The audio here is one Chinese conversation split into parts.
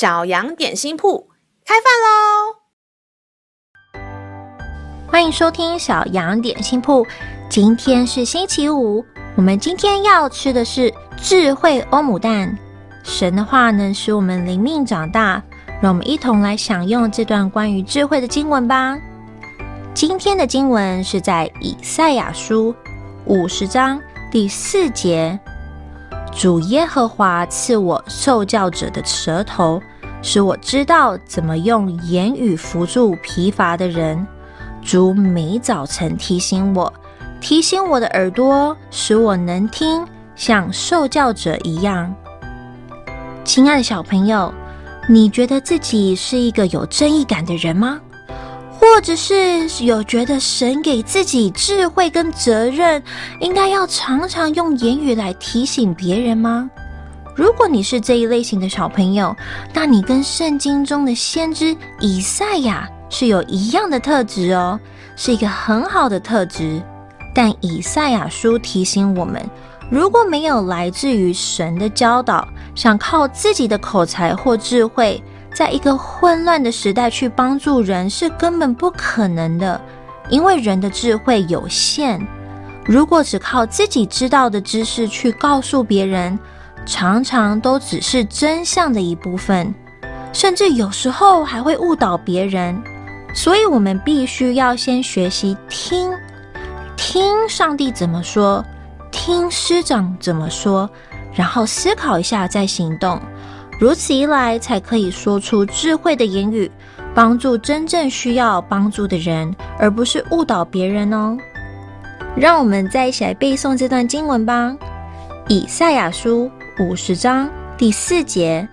小羊点心铺开饭喽！欢迎收听小羊点心铺。今天是星期五，我们今天要吃的是智慧欧姆蛋。神的话能使我们灵命长大，让我们一同来享用这段关于智慧的经文吧。今天的经文是在以赛亚书五十章第四节。主耶和华赐我受教者的舌头，使我知道怎么用言语扶助疲乏的人。主每早晨提醒我，提醒我的耳朵，使我能听，像受教者一样。亲爱的小朋友，你觉得自己是一个有正义感的人吗？或者是有觉得神给自己智慧跟责任，应该要常常用言语来提醒别人吗？如果你是这一类型的小朋友，那你跟圣经中的先知以赛亚是有一样的特质哦，是一个很好的特质。但以赛亚书提醒我们，如果没有来自于神的教导，想靠自己的口才或智慧，在一个混乱的时代去帮助人是根本不可能的，因为人的智慧有限。如果只靠自己知道的知识去告诉别人，常常都只是真相的一部分，甚至有时候还会误导别人。所以，我们必须要先学习听，听上帝怎么说，听师长怎么说，然后思考一下再行动。如此一来，才可以说出智慧的言语，帮助真正需要帮助的人，而不是误导别人哦。让我们再一起来背诵这段经文吧，《以赛亚书》五十章第四节：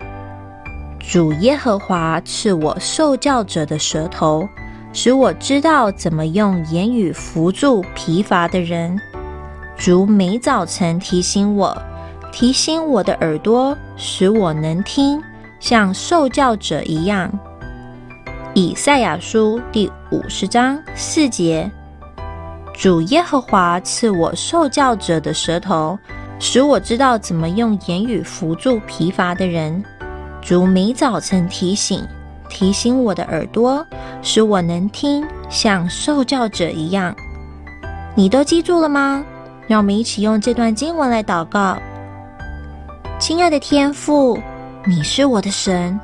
主耶和华赐我受教者的舌头，使我知道怎么用言语扶助疲乏的人。主每早晨提醒我。提醒我的耳朵，使我能听，像受教者一样。以赛亚书第五十章四节：主耶和华赐我受教者的舌头，使我知道怎么用言语扶助疲乏的人。主每早晨提醒，提醒我的耳朵，使我能听，像受教者一样。你都记住了吗？让我们一起用这段经文来祷告。亲爱的天父，你是我的神，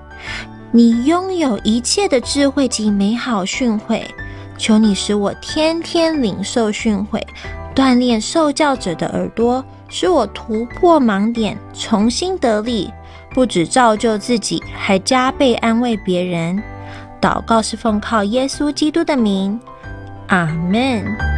你拥有一切的智慧及美好训诲。求你使我天天领受训诲，锻炼受教者的耳朵，使我突破盲点，重新得力，不止造就自己，还加倍安慰别人。祷告是奉靠耶稣基督的名，阿门。